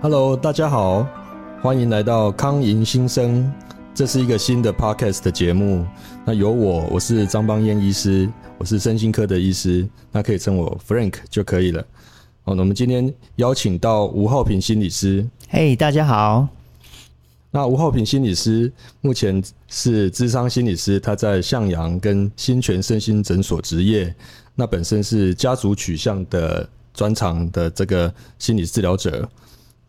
Hello，大家好，欢迎来到康盈新生。这是一个新的 Podcast 的节目。那有我，我是张邦彦医师，我是身心科的医师，那可以称我 Frank 就可以了。哦，那我们今天邀请到吴浩平心理师。嘿，大家好。那吴浩平心理师目前是智商心理师，他在向阳跟新泉身心诊所执业。那本身是家族取向的专长的这个心理治疗者。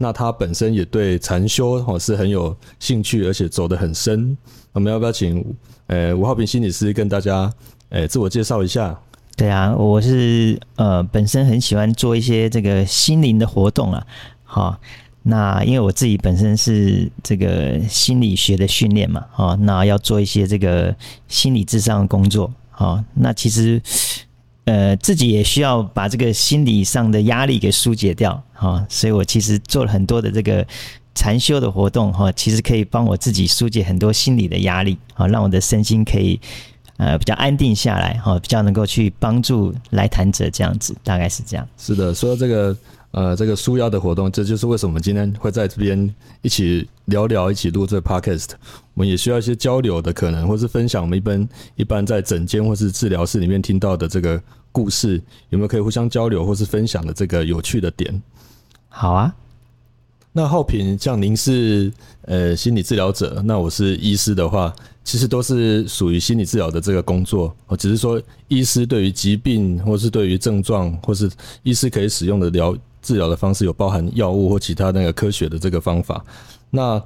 那他本身也对禅修哦是很有兴趣，而且走得很深。我们要不要请呃吴浩平心理师跟大家呃自我介绍一下？对啊，我是呃本身很喜欢做一些这个心灵的活动啊。好，那因为我自己本身是这个心理学的训练嘛，哦，那要做一些这个心理智商的工作。好，那其实。呃，自己也需要把这个心理上的压力给疏解掉，哈，所以我其实做了很多的这个禅修的活动，哈，其实可以帮我自己疏解很多心理的压力，啊，让我的身心可以呃比较安定下来，哈，比较能够去帮助来谈者这样子，大概是这样。是的，说这个。呃，这个舒压的活动，这就是为什么我们今天会在这边一起聊聊，一起录这个 podcast。我们也需要一些交流的可能，或是分享我们一般一般在诊间或是治疗室里面听到的这个故事，有没有可以互相交流或是分享的这个有趣的点？好啊。那浩平，像您是呃心理治疗者，那我是医师的话，其实都是属于心理治疗的这个工作。我只是说，医师对于疾病，或是对于症状，或是医师可以使用的疗。治疗的方式有包含药物或其他那个科学的这个方法。那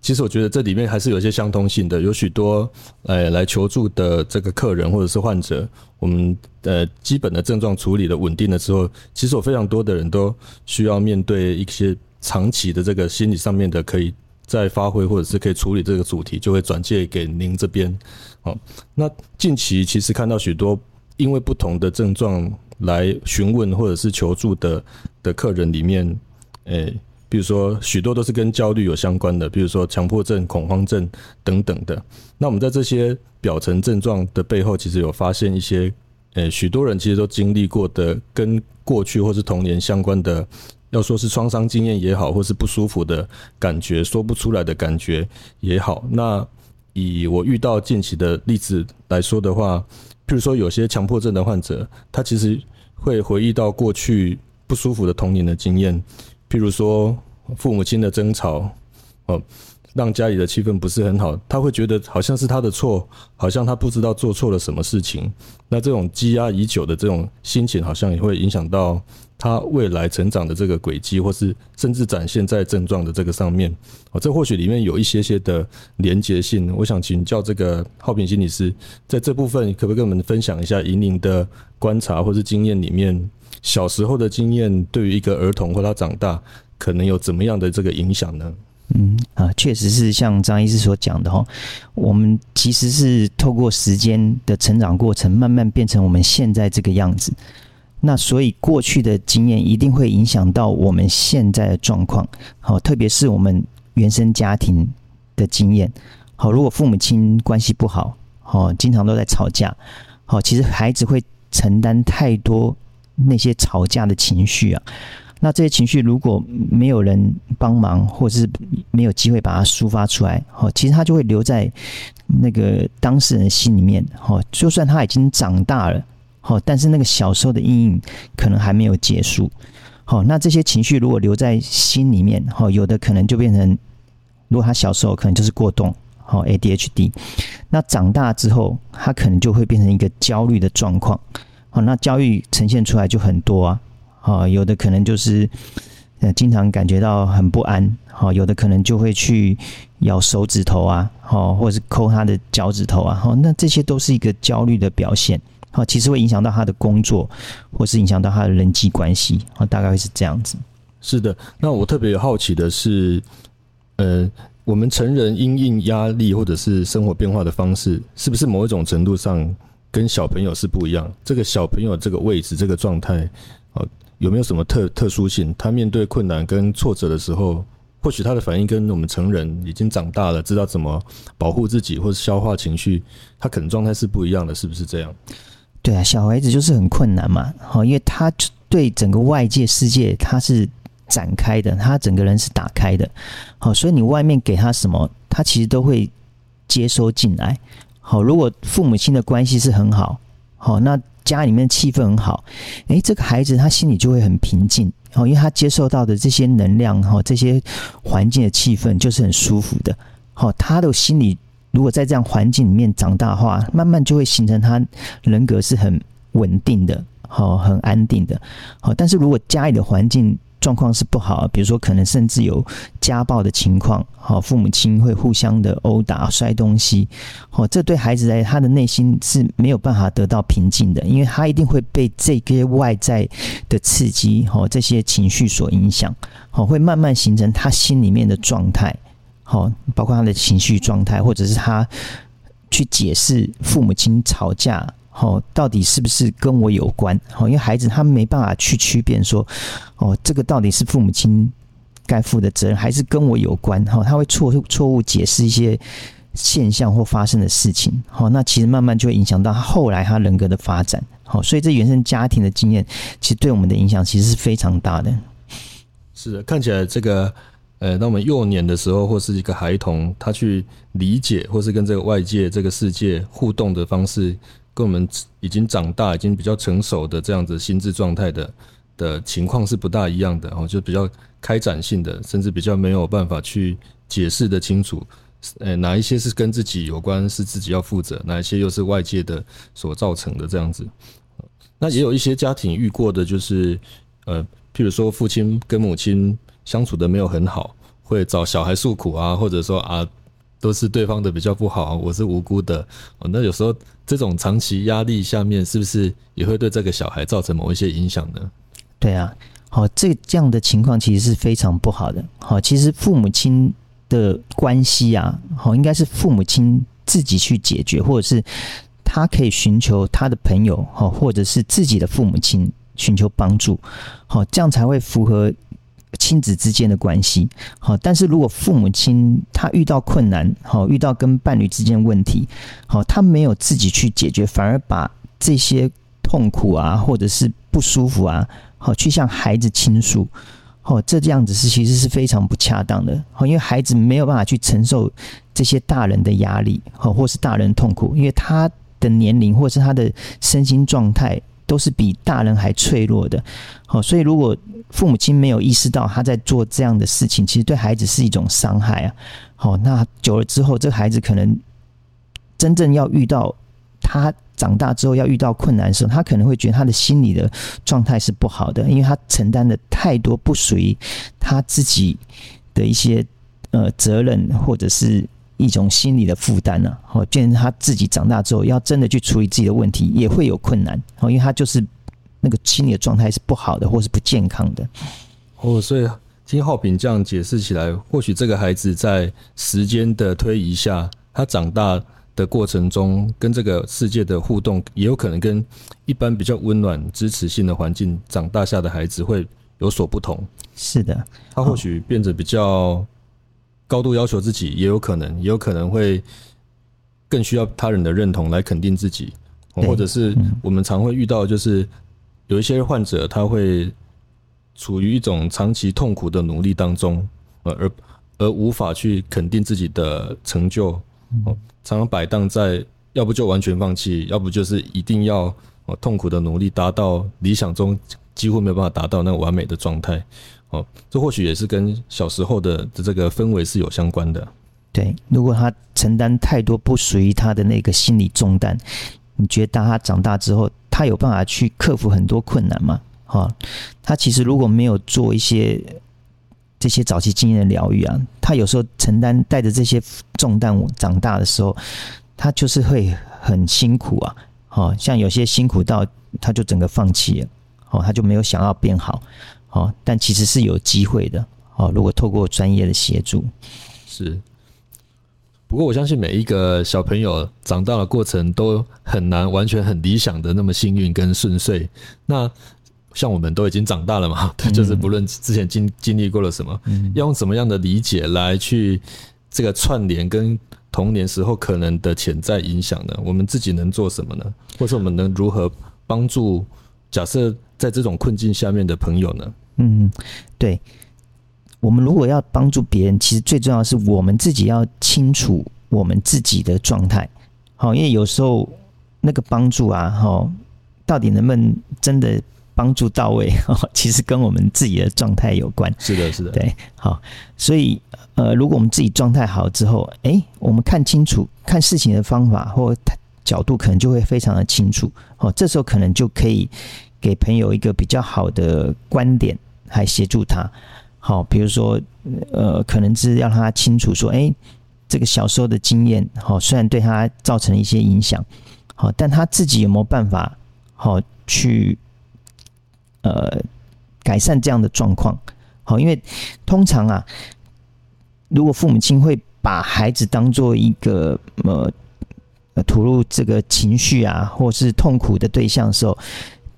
其实我觉得这里面还是有一些相通性的。有许多呃来求助的这个客人或者是患者，我们呃基本的症状处理的稳定了之后，其实有非常多的人都需要面对一些长期的这个心理上面的可以再发挥或者是可以处理这个主题，就会转介给您这边。好，那近期其实看到许多因为不同的症状。来询问或者是求助的的客人里面，诶，比如说许多都是跟焦虑有相关的，比如说强迫症、恐慌症等等的。那我们在这些表层症状的背后，其实有发现一些，诶，许多人其实都经历过的跟过去或是童年相关的，要说是创伤经验也好，或是不舒服的感觉说不出来的感觉也好。那以我遇到近期的例子来说的话。譬如说，有些强迫症的患者，他其实会回忆到过去不舒服的童年的经验，譬如说父母亲的争吵，哦，让家里的气氛不是很好，他会觉得好像是他的错，好像他不知道做错了什么事情。那这种积压已久的这种心情，好像也会影响到。他未来成长的这个轨迹，或是甚至展现在症状的这个上面，哦，这或许里面有一些些的连结性。我想请教这个浩平心理师，在这部分可不可以跟我们分享一下，以您的观察或是经验里面，小时候的经验对于一个儿童或他长大，可能有怎么样的这个影响呢？嗯啊，确实是像张医师所讲的哈，我们其实是透过时间的成长过程，慢慢变成我们现在这个样子。那所以过去的经验一定会影响到我们现在的状况，好，特别是我们原生家庭的经验，好，如果父母亲关系不好，好，经常都在吵架，好，其实孩子会承担太多那些吵架的情绪啊，那这些情绪如果没有人帮忙，或者是没有机会把它抒发出来，好，其实他就会留在那个当事人心里面，好，就算他已经长大了。好，但是那个小时候的阴影可能还没有结束。好，那这些情绪如果留在心里面，好，有的可能就变成，如果他小时候可能就是过动，好 ADHD，那长大之后他可能就会变成一个焦虑的状况。好，那焦虑呈现出来就很多啊。好，有的可能就是呃经常感觉到很不安。好，有的可能就会去咬手指头啊，好，或者是抠他的脚趾头啊。好，那这些都是一个焦虑的表现。好，其实会影响到他的工作，或是影响到他的人际关系，啊，大概会是这样子。是的，那我特别好奇的是，呃，我们成人因应压力或者是生活变化的方式，是不是某一种程度上跟小朋友是不一样？这个小朋友这个位置、这个状态，啊，有没有什么特特殊性？他面对困难跟挫折的时候？或许他的反应跟我们成人已经长大了，知道怎么保护自己或者消化情绪，他可能状态是不一样的，是不是这样？对啊，小孩子就是很困难嘛，好，因为他对整个外界世界他是展开的，他整个人是打开的。好，所以你外面给他什么，他其实都会接收进来。好，如果父母亲的关系是很好，好，那家里面气氛很好，诶，这个孩子他心里就会很平静。哦，因为他接受到的这些能量，哈，这些环境的气氛就是很舒服的。好，他的心里如果在这样环境里面长大的话，慢慢就会形成他人格是很稳定的，好，很安定的。好，但是如果家里的环境，状况是不好，比如说可能甚至有家暴的情况，好，父母亲会互相的殴打、摔东西，好，这对孩子来，他的内心是没有办法得到平静的，因为他一定会被这些外在的刺激，好，这些情绪所影响，好，会慢慢形成他心里面的状态，好，包括他的情绪状态，或者是他去解释父母亲吵架。哦，到底是不是跟我有关？哦，因为孩子他没办法去区辨说，哦，这个到底是父母亲该负的责任，还是跟我有关？哈，他会错错误解释一些现象或发生的事情。好，那其实慢慢就会影响到他后来他人格的发展。好，所以这原生家庭的经验，其实对我们的影响其实是非常大的。是的，看起来这个，呃，当我们幼年的时候，或是一个孩童，他去理解或是跟这个外界这个世界互动的方式。跟我们已经长大、已经比较成熟的这样子心智状态的的情况是不大一样的哦，就比较开展性的，甚至比较没有办法去解释的清楚，呃，哪一些是跟自己有关，是自己要负责，哪一些又是外界的所造成的这样子。那也有一些家庭遇过的，就是呃，譬如说父亲跟母亲相处的没有很好，会找小孩诉苦啊，或者说啊。都是对方的比较不好，我是无辜的。哦，那有时候这种长期压力下面，是不是也会对这个小孩造成某一些影响呢？对啊，好，这这样的情况其实是非常不好的。好，其实父母亲的关系啊，好，应该是父母亲自己去解决，或者是他可以寻求他的朋友，好，或者是自己的父母亲寻求帮助，好，这样才会符合。亲子之间的关系，好，但是如果父母亲他遇到困难，好，遇到跟伴侣之间问题，好，他没有自己去解决，反而把这些痛苦啊，或者是不舒服啊，好，去向孩子倾诉，好，这样子是其实是非常不恰当的，好，因为孩子没有办法去承受这些大人的压力，好，或是大人痛苦，因为他的年龄或是他的身心状态。都是比大人还脆弱的，好，所以如果父母亲没有意识到他在做这样的事情，其实对孩子是一种伤害啊。好，那久了之后，这个孩子可能真正要遇到他长大之后要遇到困难的时候，他可能会觉得他的心理的状态是不好的，因为他承担的太多不属于他自己的一些呃责任，或者是。一种心理的负担呢，哦，变成他自己长大之后要真的去处理自己的问题，也会有困难，哦，因为他就是那个心理的状态是不好的，或是不健康的。哦，所以听浩平这样解释起来，或许这个孩子在时间的推移下，他长大的过程中，跟这个世界的互动，也有可能跟一般比较温暖、支持性的环境长大下的孩子会有所不同。是的，他或许变得比较。高度要求自己也有可能，也有可能会更需要他人的认同来肯定自己，或者是我们常会遇到，就是有一些患者他会处于一种长期痛苦的努力当中，呃，而而无法去肯定自己的成就，哦，常常摆荡在要不就完全放弃，要不就是一定要哦痛苦的努力达到理想中几乎没有办法达到那完美的状态。哦，这或许也是跟小时候的的这个氛围是有相关的。对，如果他承担太多不属于他的那个心理重担，你觉得当他长大之后，他有办法去克服很多困难吗？哈，他其实如果没有做一些这些早期经验的疗愈啊，他有时候承担带着这些重担长大的时候，他就是会很辛苦啊。哦，像有些辛苦到他就整个放弃了，哦，他就没有想要变好。哦，但其实是有机会的哦。如果透过专业的协助，是。不过我相信每一个小朋友长大的过程都很难完全很理想的那么幸运跟顺遂。那像我们都已经长大了嘛，对 就是不论之前经经历过了什么，要用什么样的理解来去这个串联跟童年时候可能的潜在影响呢？我们自己能做什么呢？或者我们能如何帮助假设？在这种困境下面的朋友呢？嗯，对。我们如果要帮助别人，其实最重要是我们自己要清楚我们自己的状态。好，因为有时候那个帮助啊，哈，到底能不能真的帮助到位？其实跟我们自己的状态有关。是的，是的。对，好，所以呃，如果我们自己状态好之后，哎，我们看清楚看事情的方法或角度，可能就会非常的清楚。哦，这时候可能就可以给朋友一个比较好的观点，来协助他。好，比如说，呃，可能是让他清楚说，哎，这个小时候的经验，好，虽然对他造成了一些影响，好，但他自己有没有办法，好，去，呃，改善这样的状况？好，因为通常啊，如果父母亲会把孩子当做一个呃，吐露这个情绪啊，或是痛苦的对象的时候，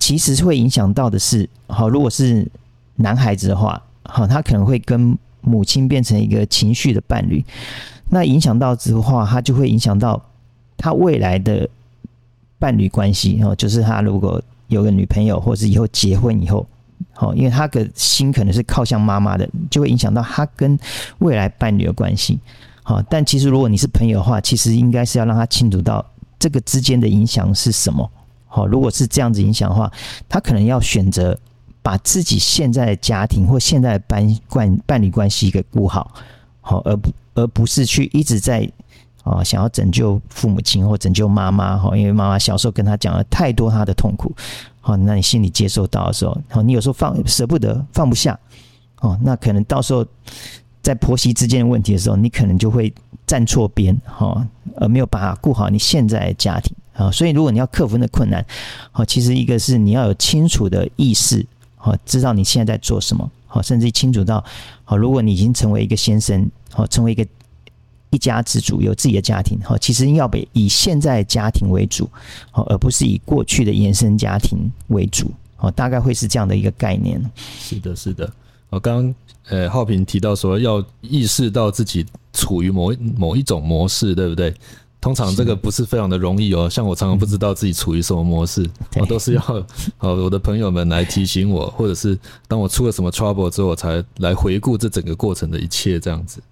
其实会影响到的是，好，如果是男孩子的话。好，他可能会跟母亲变成一个情绪的伴侣，那影响到之后，他就会影响到他未来的伴侣关系。哦，就是他如果有个女朋友，或是以后结婚以后，好，因为他的心可能是靠向妈妈的，就会影响到他跟未来伴侣的关系。好，但其实如果你是朋友的话，其实应该是要让他清楚到这个之间的影响是什么。好，如果是这样子影响的话，他可能要选择。把自己现在的家庭或现在的伴关伴侣关系给顾好，好，而不而不是去一直在啊想要拯救父母亲或拯救妈妈哈，因为妈妈小时候跟他讲了太多他的痛苦，好，那你心里接受到的时候，好，你有时候放舍不得放不下，哦，那可能到时候在婆媳之间的问题的时候，你可能就会站错边哈，而没有办法顾好你现在的家庭啊，所以如果你要克服那困难，好，其实一个是你要有清楚的意识。好，知道你现在在做什么，好，甚至清楚到，好，如果你已经成为一个先生，好，成为一个一家之主，有自己的家庭，好，其实要以以现在家庭为主，好，而不是以过去的延伸家庭为主，好，大概会是这样的一个概念。是的，是的。我刚刚呃，浩平提到说要意识到自己处于某某一种模式，对不对？通常这个不是非常的容易哦，像我常常不知道自己处于什么模式，我都是要 呃我的朋友们来提醒我，或者是当我出了什么 trouble 之后，我才来回顾这整个过程的一切这样子。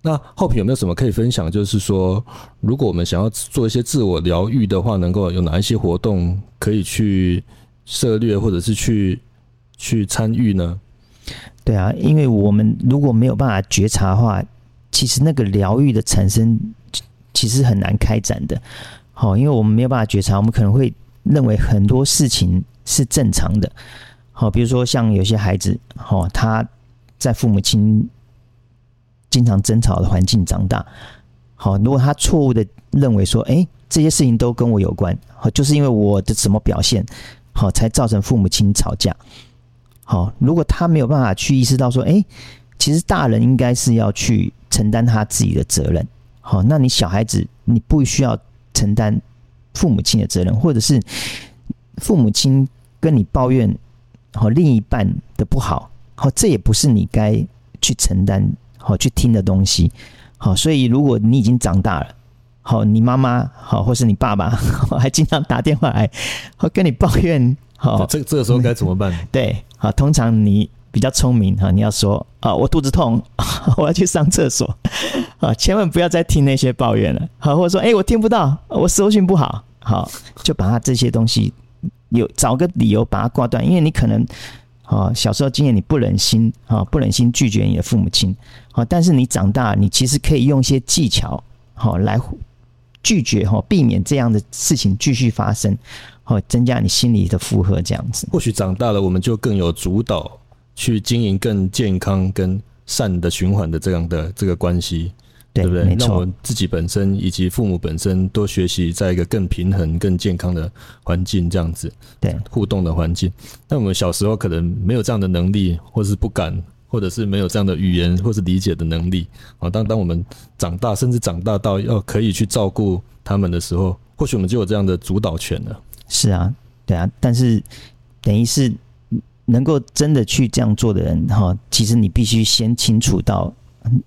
那后平有没有什么可以分享？就是说，如果我们想要做一些自我疗愈的话，能够有哪一些活动可以去涉略，或者是去去参与呢？对啊，因为我们如果没有办法觉察的话，其实那个疗愈的产生。其实很难开展的，好，因为我们没有办法觉察，我们可能会认为很多事情是正常的，好，比如说像有些孩子，好，他在父母亲经常争吵的环境长大，好，如果他错误的认为说，哎，这些事情都跟我有关，好，就是因为我的什么表现，好，才造成父母亲吵架，好，如果他没有办法去意识到说，哎，其实大人应该是要去承担他自己的责任。好，那你小孩子你不需要承担父母亲的责任，或者是父母亲跟你抱怨好另一半的不好，好这也不是你该去承担好去听的东西。好，所以如果你已经长大了，好你妈妈好或是你爸爸还经常打电话来，好跟你抱怨，好这这个时候该怎么办？对，好通常你。比较聪明哈，你要说啊，我肚子痛，我要去上厕所啊，千万不要再听那些抱怨了，好，或者说哎，我听不到，我收讯不好，好，就把他这些东西有找个理由把它挂断，因为你可能啊小时候经验你不忍心啊，不忍心拒绝你的父母亲，好，但是你长大，你其实可以用一些技巧好来拒绝哈，避免这样的事情继续发生，好，增加你心里的负荷，这样子。或许长大了，我们就更有主导。去经营更健康、跟善的循环的这样的这个关系，对不对？让我们自己本身以及父母本身多学习在一个更平衡、更健康的环境，这样子对互动的环境。那我们小时候可能没有这样的能力，或是不敢，或者是没有这样的语言或是理解的能力啊。当当我们长大，甚至长大到要可以去照顾他们的时候，或许我们就有这样的主导权了。是啊，对啊，但是等于是。能够真的去这样做的人，哈，其实你必须先清楚到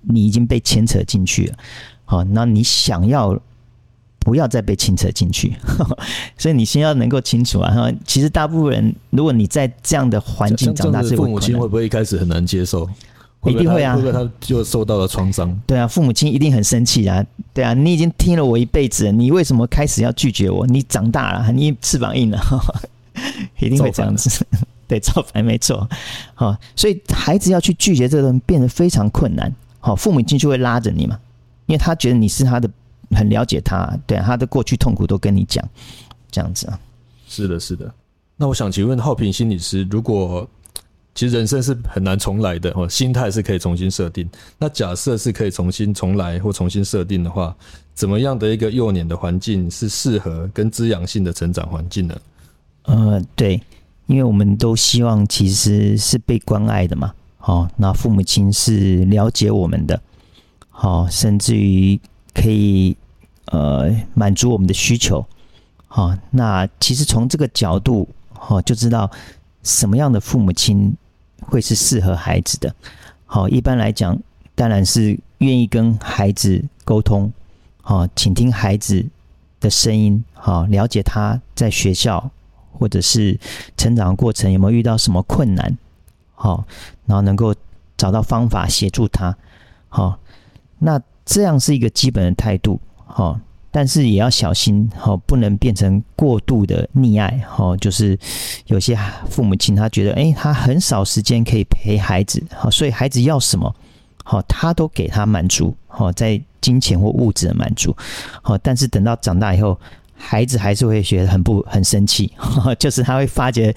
你已经被牵扯进去了，好，那你想要不要再被牵扯进去。所以你先要能够清楚啊，哈，其实大部分人，如果你在这样的环境长大，是父母亲会不会一开始很难接受？一定会啊，会不会他就受到了创伤？对啊，父母亲一定很生气啊。对啊，你已经听了我一辈子，你为什么开始要拒绝我？你长大了，你翅膀硬了，一定会这样子。对，造反没错。好，所以孩子要去拒绝这个人变得非常困难。好，父母亲就会拉着你嘛，因为他觉得你是他的，很了解他，对他的过去痛苦都跟你讲，这样子啊。是的，是的。那我想请问浩平心理师，如果其实人生是很难重来的，哦，心态是可以重新设定。那假设是可以重新重来或重新设定的话，怎么样的一个幼年的环境是适合跟滋养性的成长环境呢？呃，对，因为我们都希望其实是被关爱的嘛，好，那父母亲是了解我们的，好，甚至于可以呃满足我们的需求，好，那其实从这个角度，好就知道什么样的父母亲。会是适合孩子的，好，一般来讲，当然是愿意跟孩子沟通，好，倾听孩子的声音，好，了解他在学校或者是成长过程有没有遇到什么困难，好，然后能够找到方法协助他，好，那这样是一个基本的态度，好。但是也要小心，好，不能变成过度的溺爱，哈，就是有些父母亲他觉得，哎，他很少时间可以陪孩子，好，所以孩子要什么，好，他都给他满足，好，在金钱或物质的满足，好，但是等到长大以后，孩子还是会觉得很不很生气，就是他会发觉，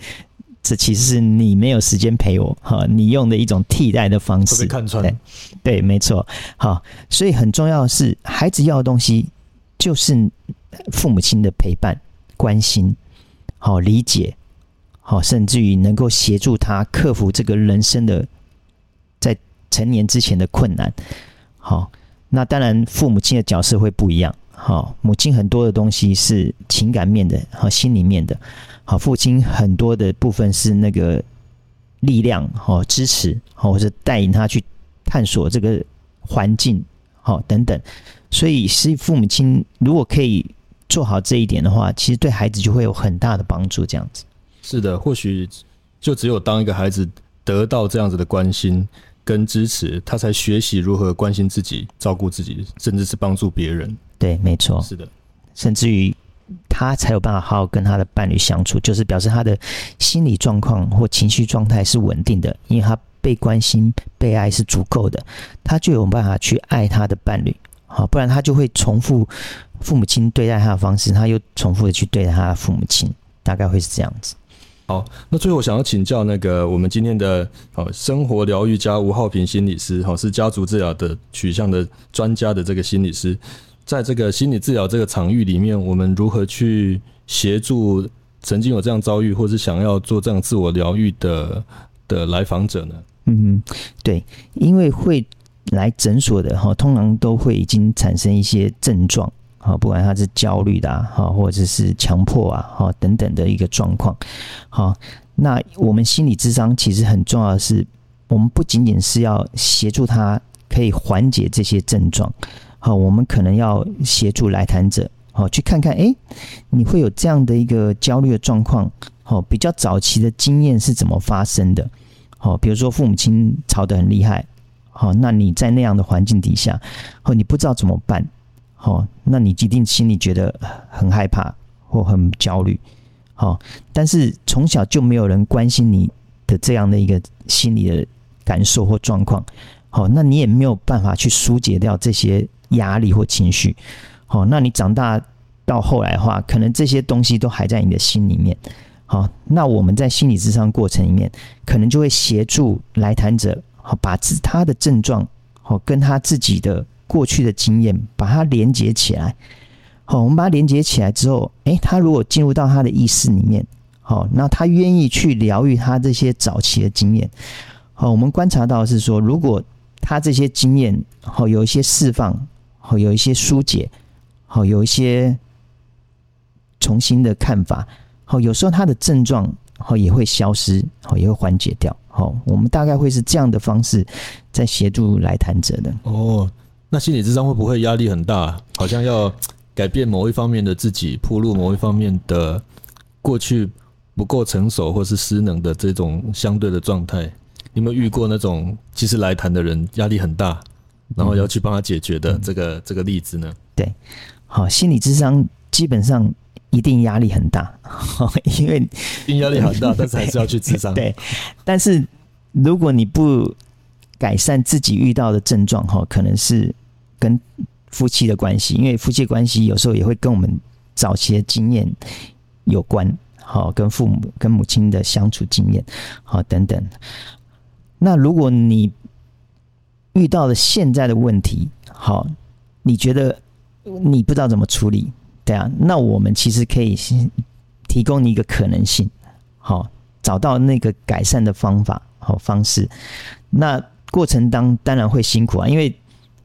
这其实是你没有时间陪我，哈，你用的一种替代的方式，看穿，对，对，没错，好，所以很重要的是，孩子要的东西。就是父母亲的陪伴、关心、好理解、好，甚至于能够协助他克服这个人生的在成年之前的困难。好，那当然父母亲的角色会不一样。好，母亲很多的东西是情感面的，好心里面的。好，父亲很多的部分是那个力量，好支持，好或者带领他去探索这个环境，好等等。所以，是父母亲如果可以做好这一点的话，其实对孩子就会有很大的帮助。这样子，是的，或许就只有当一个孩子得到这样子的关心跟支持，他才学习如何关心自己、照顾自己，甚至是帮助别人。对，没错，是的，甚至于他才有办法好好跟他的伴侣相处，就是表示他的心理状况或情绪状态是稳定的，因为他被关心、被爱是足够的，他就有办法去爱他的伴侣。好，不然他就会重复父母亲对待他的方式，他又重复的去对待他的父母亲，大概会是这样子。好，那最后我想要请教那个我们今天的哦生活疗愈家吴浩平心理师，哈，是家族治疗的取向的专家的这个心理师，在这个心理治疗这个场域里面，我们如何去协助曾经有这样遭遇或是想要做这样自我疗愈的的来访者呢？嗯，对，因为会。来诊所的哈，通常都会已经产生一些症状，哈，不管他是焦虑的哈，或者是强迫啊，哈等等的一个状况，好，那我们心理智商其实很重要的是，我们不仅仅是要协助他可以缓解这些症状，好，我们可能要协助来谈者，好，去看看，哎，你会有这样的一个焦虑的状况，好，比较早期的经验是怎么发生的，好，比如说父母亲吵得很厉害。好，那你在那样的环境底下，哦，你不知道怎么办，好，那你一定心里觉得很害怕或很焦虑，好，但是从小就没有人关心你的这样的一个心理的感受或状况，好，那你也没有办法去疏解掉这些压力或情绪，好，那你长大到后来的话，可能这些东西都还在你的心里面，好，那我们在心理智商过程里面，可能就会协助来谈者。好，把自他的症状，好跟他自己的过去的经验，把它连接起来。好，我们把它连接起来之后，诶，他如果进入到他的意识里面，好，那他愿意去疗愈他这些早期的经验。好，我们观察到是说，如果他这些经验，好有一些释放，好有一些疏解，好有一些重新的看法，好，有时候他的症状，好也会消失，好也会缓解掉。好，我们大概会是这样的方式在协助来谈者的。哦，那心理智商会不会压力很大？好像要改变某一方面的自己，铺路某一方面的过去不够成熟或是失能的这种相对的状态。有没有遇过那种其实来谈的人压力很大，然后要去帮他解决的这个这个例子呢？对，好，心理智商基本上一定压力很大，因为因压力很大，但是还是要去智商。对，但是如果你不改善自己遇到的症状，哈，可能是跟夫妻的关系，因为夫妻关系有时候也会跟我们早期的经验有关，好，跟父母跟母亲的相处经验，好，等等。那如果你遇到了现在的问题，好，你觉得你不知道怎么处理，对啊？那我们其实可以提供你一个可能性，好，找到那个改善的方法好方式。那过程当当然会辛苦啊，因为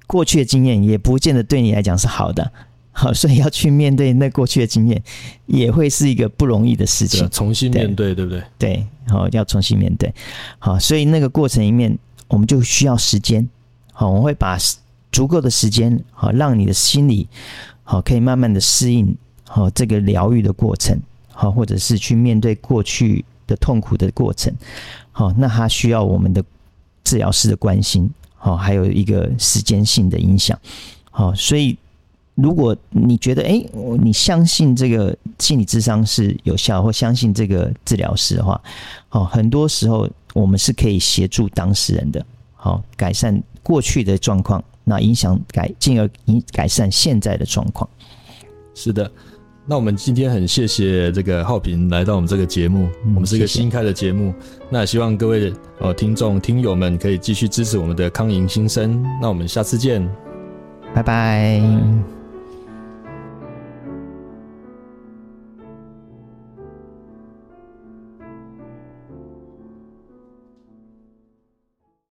过去的经验也不见得对你来讲是好的，好，所以要去面对那过去的经验，也会是一个不容易的事情，重新面对，对不对？对。好，要重新面对。好，所以那个过程里面，我们就需要时间。好，我们会把足够的时间，好，让你的心理，好，可以慢慢的适应，好，这个疗愈的过程，好，或者是去面对过去的痛苦的过程。好，那它需要我们的治疗师的关心，好，还有一个时间性的影响。好，所以。如果你觉得哎，你相信这个心理智商是有效，或相信这个治疗师的话，好，很多时候我们是可以协助当事人的，好改善过去的状况，那影响改，进而影改善现在的状况。是的，那我们今天很谢谢这个浩平来到我们这个节目，我们是一个新开的节目，那希望各位呃听众听友们可以继续支持我们的康盈新生，那我们下次见，拜拜。